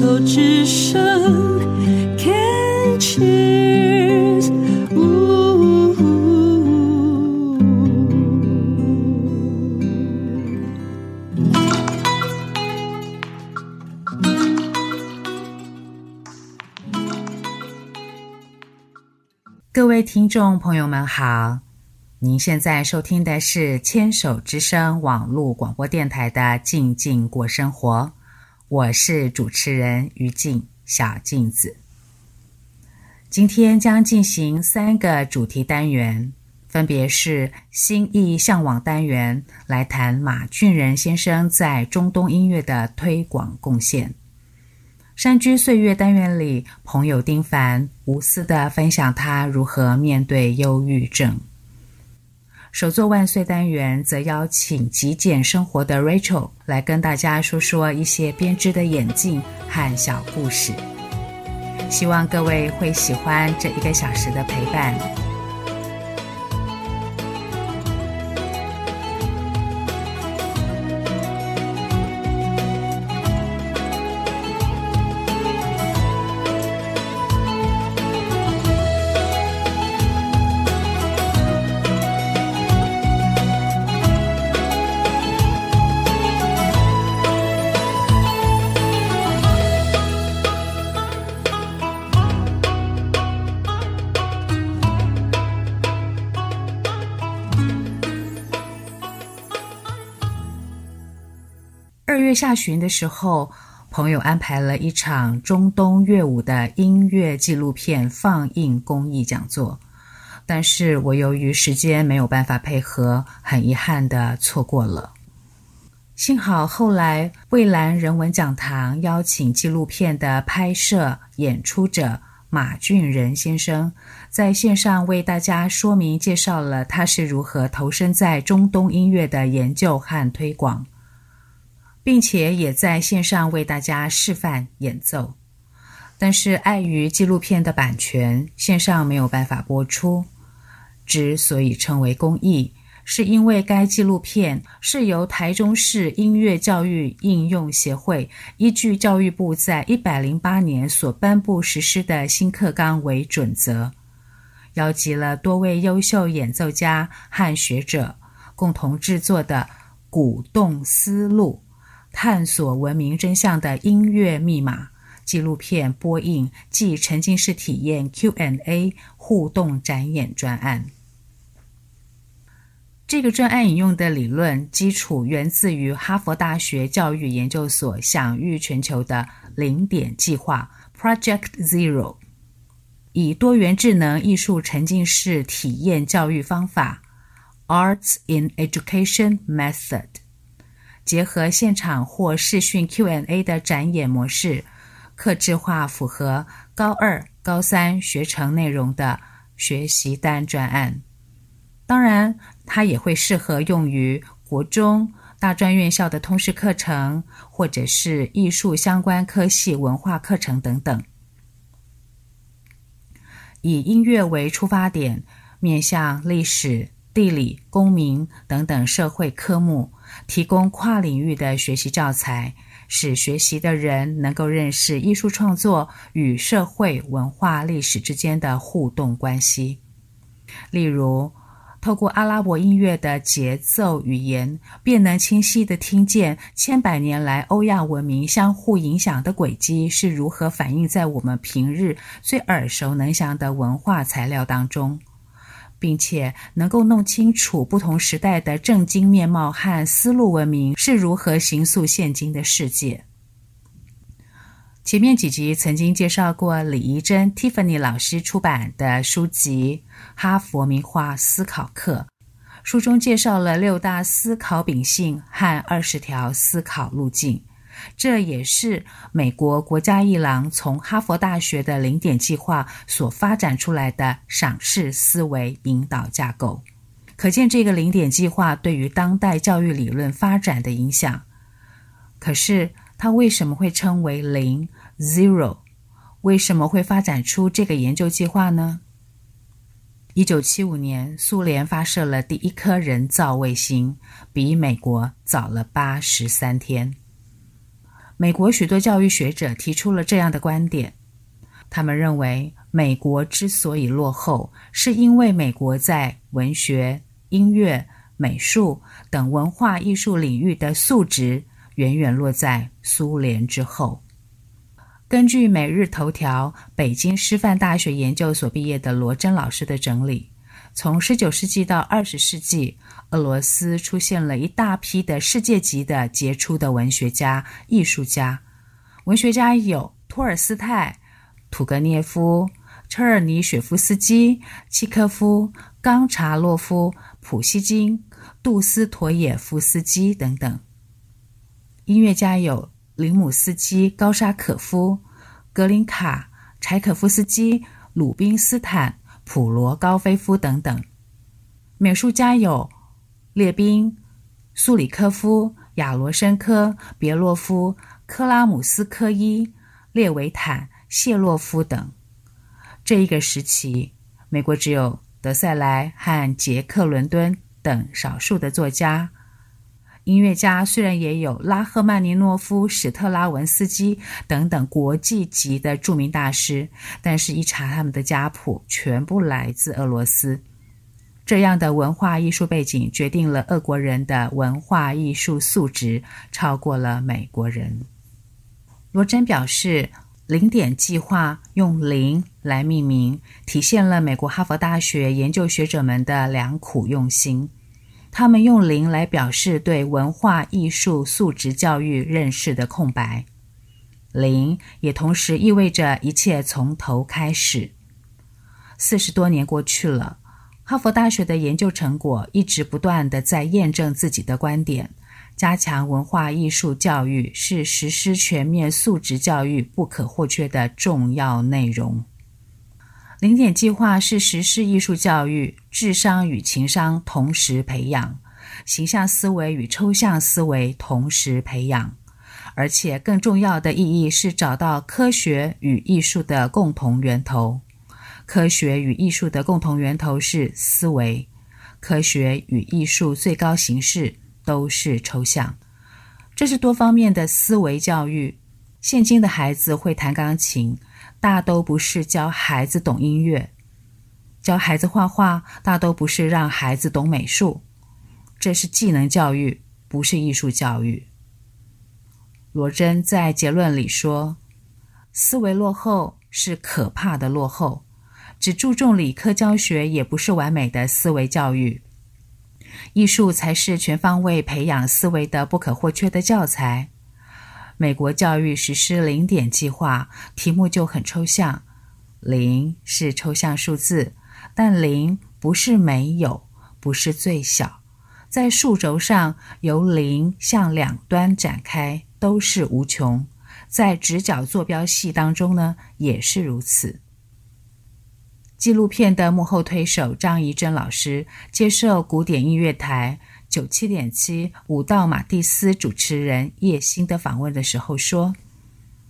手之声，Can cheers，各位听众朋友们好。您现在收听的是牵手之声网络广播电台的《静静过生活》，我是主持人于静小静子。今天将进行三个主题单元，分别是心意向往单元，来谈马俊仁先生在中东音乐的推广贡献；山居岁月单元里，朋友丁凡无私地分享他如何面对忧郁症。首座万岁单元则邀请极简生活的 Rachel 来跟大家说说一些编织的眼镜和小故事，希望各位会喜欢这一个小时的陪伴。月下旬的时候，朋友安排了一场中东乐舞的音乐纪录片放映公益讲座，但是我由于时间没有办法配合，很遗憾地错过了。幸好后来蔚蓝人文讲堂邀请纪录片的拍摄演出者马俊仁先生，在线上为大家说明介绍了他是如何投身在中东音乐的研究和推广。并且也在线上为大家示范演奏，但是碍于纪录片的版权，线上没有办法播出。之所以称为公益，是因为该纪录片是由台中市音乐教育应用协会依据教育部在一百零八年所颁布实施的新课纲为准则，邀集了多位优秀演奏家和学者共同制作的“鼓动思路”。探索文明真相的音乐密码纪录片播映暨沉浸式体验 Q&A 互动展演专案。这个专案引用的理论基础源自于哈佛大学教育研究所享誉全球的零点计划 Project Zero，以多元智能艺术沉浸式体验教育方法 Arts in Education Method。结合现场或视讯 Q&A 的展演模式，客制化符合高二、高三学程内容的学习单专案。当然，它也会适合用于国中、大专院校的通识课程，或者是艺术相关科系文化课程等等。以音乐为出发点，面向历史。地理、公民等等社会科目，提供跨领域的学习教材，使学习的人能够认识艺术创作与社会文化历史之间的互动关系。例如，透过阿拉伯音乐的节奏语言，便能清晰地听见千百年来欧亚文明相互影响的轨迹是如何反映在我们平日最耳熟能详的文化材料当中。并且能够弄清楚不同时代的政经面貌和丝路文明是如何形塑现今的世界。前面几集曾经介绍过李怡珍 Tiffany 老师出版的书籍《哈佛名画思考课》，书中介绍了六大思考秉性和二十条思考路径。这也是美国国家一郎从哈佛大学的零点计划所发展出来的赏识思维引导架构，可见这个零点计划对于当代教育理论发展的影响。可是，它为什么会称为零 （zero）？为什么会发展出这个研究计划呢？一九七五年，苏联发射了第一颗人造卫星，比美国早了八十三天。美国许多教育学者提出了这样的观点，他们认为，美国之所以落后，是因为美国在文学、音乐、美术等文化艺术领域的素质远远落在苏联之后。根据《每日头条》北京师范大学研究所毕业的罗珍老师的整理，从19世纪到20世纪，俄罗斯出现了一大批的世界级的杰出的文学家、艺术家。文学家有托尔斯泰、屠格涅夫、车尔尼雪夫斯基、契诃夫、冈察洛夫、普希金、杜斯妥也夫斯基等等。音乐家有林姆斯基、高沙可夫、格林卡、柴可夫斯基、鲁宾斯坦、普罗高菲夫等等。美术家有。列宾、苏里科夫、亚罗申科、别洛夫、克拉姆斯科伊、列维坦、谢洛夫等。这一个时期，美国只有德塞莱和杰克伦敦等少数的作家。音乐家虽然也有拉赫曼尼诺夫、史特拉文斯基等等国际级的著名大师，但是一查他们的家谱，全部来自俄罗斯。这样的文化艺术背景决定了俄国人的文化艺术素质超过了美国人。罗珍表示，零点计划用“零”来命名，体现了美国哈佛大学研究学者们的良苦用心。他们用“零”来表示对文化艺术素质教育认识的空白，“零”也同时意味着一切从头开始。四十多年过去了。哈佛大学的研究成果一直不断地在验证自己的观点：加强文化艺术教育是实施全面素质教育不可或缺的重要内容。零点计划是实施艺术教育，智商与情商同时培养，形象思维与抽象思维同时培养，而且更重要的意义是找到科学与艺术的共同源头。科学与艺术的共同源头是思维，科学与艺术最高形式都是抽象，这是多方面的思维教育。现今的孩子会弹钢琴，大都不是教孩子懂音乐；教孩子画画，大都不是让孩子懂美术。这是技能教育，不是艺术教育。罗珍在结论里说：“思维落后是可怕的落后。”只注重理科教学也不是完美的思维教育，艺术才是全方位培养思维的不可或缺的教材。美国教育实施零点计划，题目就很抽象，零是抽象数字，但零不是没有，不是最小，在数轴上由零向两端展开都是无穷，在直角坐标系当中呢也是如此。纪录片的幕后推手张怡珍老师接受古典音乐台九七点七舞蹈马蒂斯主持人叶欣的访问的时候说：“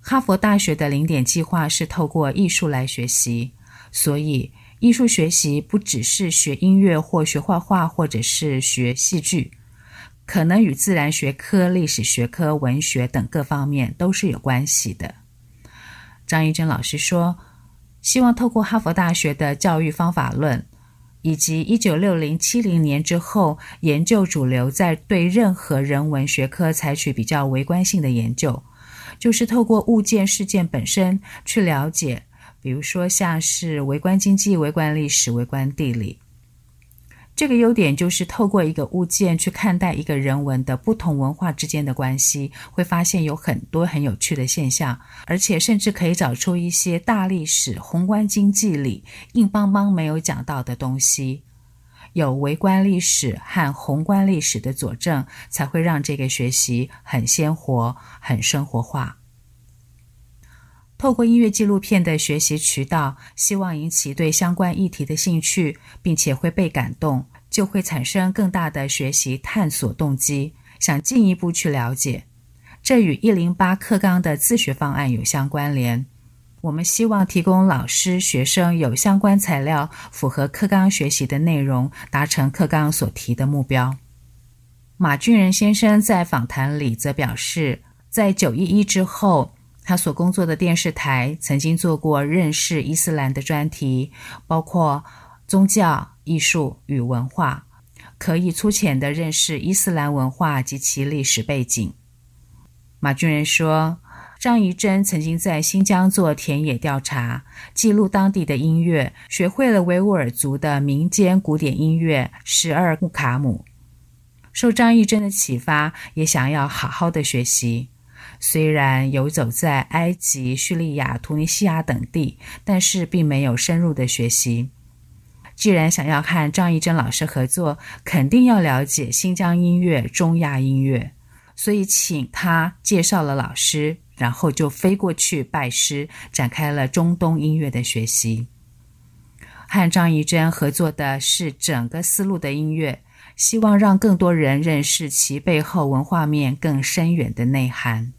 哈佛大学的零点计划是透过艺术来学习，所以艺术学习不只是学音乐或学画画，或者是学戏剧，可能与自然学科、历史学科、文学等各方面都是有关系的。”张一珍老师说。希望透过哈佛大学的教育方法论，以及一九六零七零年之后研究主流在对任何人文学科采取比较微观性的研究，就是透过物件事件本身去了解，比如说像是微观经济、微观历史、微观地理。这个优点就是透过一个物件去看待一个人文的不同文化之间的关系，会发现有很多很有趣的现象，而且甚至可以找出一些大历史、宏观经济里硬邦邦没有讲到的东西。有微观历史和宏观历史的佐证，才会让这个学习很鲜活、很生活化。透过音乐纪录片的学习渠道，希望引起对相关议题的兴趣，并且会被感动，就会产生更大的学习探索动机，想进一步去了解。这与一零八课纲的自学方案有相关联。我们希望提供老师、学生有相关材料，符合课纲学习的内容，达成课纲所提的目标。马俊仁先生在访谈里则表示。在九一一之后，他所工作的电视台曾经做过认识伊斯兰的专题，包括宗教、艺术与文化，可以粗浅地认识伊斯兰文化及其历史背景。马俊仁说，张怡珍曾经在新疆做田野调查，记录当地的音乐，学会了维吾尔族的民间古典音乐十二木卡姆。受张仪珍的启发，也想要好好的学习。虽然游走在埃及、叙利亚、突尼西亚等地，但是并没有深入的学习。既然想要和张仪珍老师合作，肯定要了解新疆音乐、中亚音乐，所以请他介绍了老师，然后就飞过去拜师，展开了中东音乐的学习。和张仪珍合作的是整个丝路的音乐，希望让更多人认识其背后文化面更深远的内涵。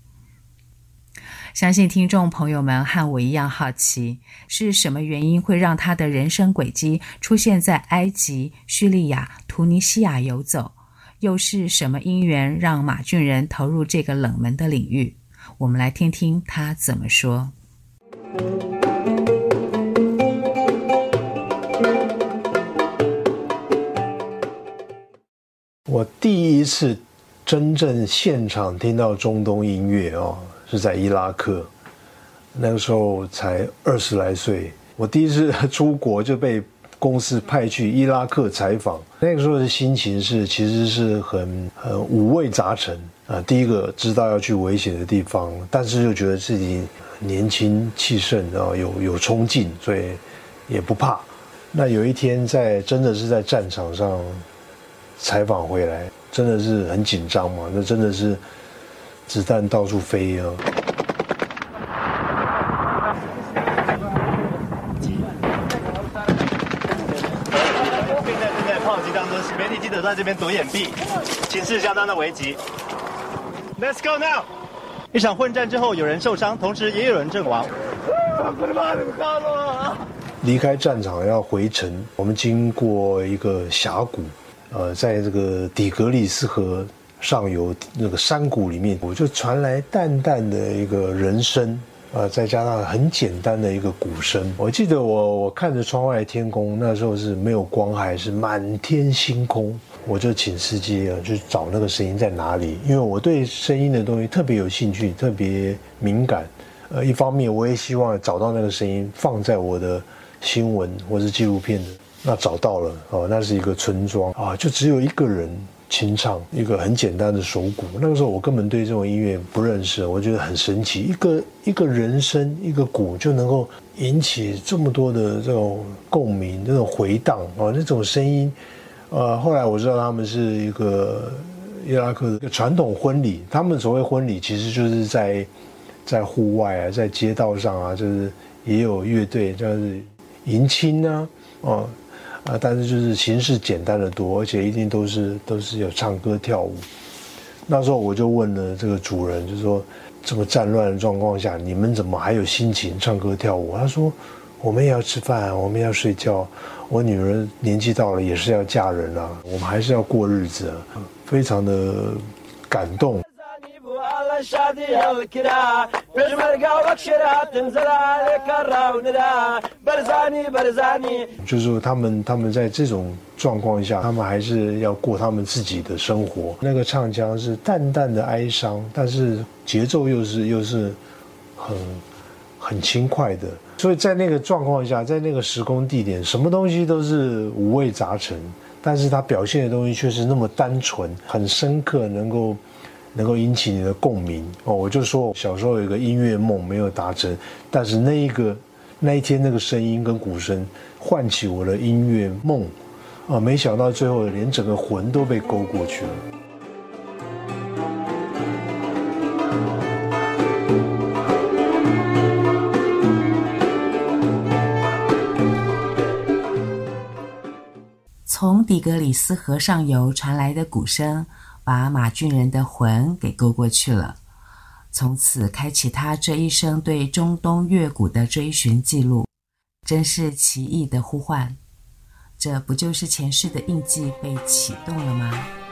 相信听众朋友们和我一样好奇，是什么原因会让他的人生轨迹出现在埃及、叙利亚、突尼西亚游走？又是什么因缘让马俊仁投入这个冷门的领域？我们来听听他怎么说。我第一次真正现场听到中东音乐哦。是在伊拉克，那个时候才二十来岁。我第一次 出国就被公司派去伊拉克采访，那个时候的心情是其实是很很五味杂陈啊。第一个知道要去危险的地方，但是又觉得自己年轻气盛啊，有有冲劲，所以也不怕。那有一天在真的是在战场上采访回来，真的是很紧张嘛？那真的是。子弹到处飞啊！并在正在炮击当中，媒体记者在这边躲掩蔽，情势相当的危急。Let's go now！一场混战之后，有人受伤，同时也有人阵亡。离开战场要回城，我们经过一个峡谷，呃，在这个底格里斯河。上游那个山谷里面，我就传来淡淡的一个人声，呃，再加上很简单的一个鼓声。我记得我我看着窗外的天空，那时候是没有光还，是满天星空。我就请司机啊，去找那个声音在哪里，因为我对声音的东西特别有兴趣，特别敏感。呃，一方面我也希望找到那个声音，放在我的新闻或是纪录片的。那找到了哦，那是一个村庄啊，就只有一个人。清唱一个很简单的手鼓，那个时候我根本对这种音乐不认识，我觉得很神奇，一个一个人声，一个鼓就能够引起这么多的这种共鸣，这种回荡啊，那种声音，呃，后来我知道他们是一个伊拉克的一个传统婚礼，他们所谓婚礼其实就是在在户外啊，在街道上啊，就是也有乐队，就是迎亲啊，哦。啊，但是就是形式简单的多，而且一定都是都是有唱歌跳舞。那时候我就问了这个主人，就说这么战乱的状况下，你们怎么还有心情唱歌跳舞？他说，我们也要吃饭，我们要睡觉，我女儿年纪到了也是要嫁人啊，我们还是要过日子，非常的感动。就是，他们他们在这种状况下，他们还是要过他们自己的生活。那个唱腔是淡淡的哀伤，但是节奏又是又是很很轻快的。所以在那个状况下，在那个时空地点，什么东西都是五味杂陈，但是他表现的东西却是那么单纯、很深刻，能够。能够引起你的共鸣哦，我就说小时候有一个音乐梦没有达成，但是那一个那一天那个声音跟鼓声唤起我的音乐梦啊，没想到最后连整个魂都被勾过去了。从底格里斯河上游传来的鼓声。把马俊仁的魂给勾过去了，从此开启他这一生对中东乐谷的追寻记录，真是奇异的呼唤。这不就是前世的印记被启动了吗？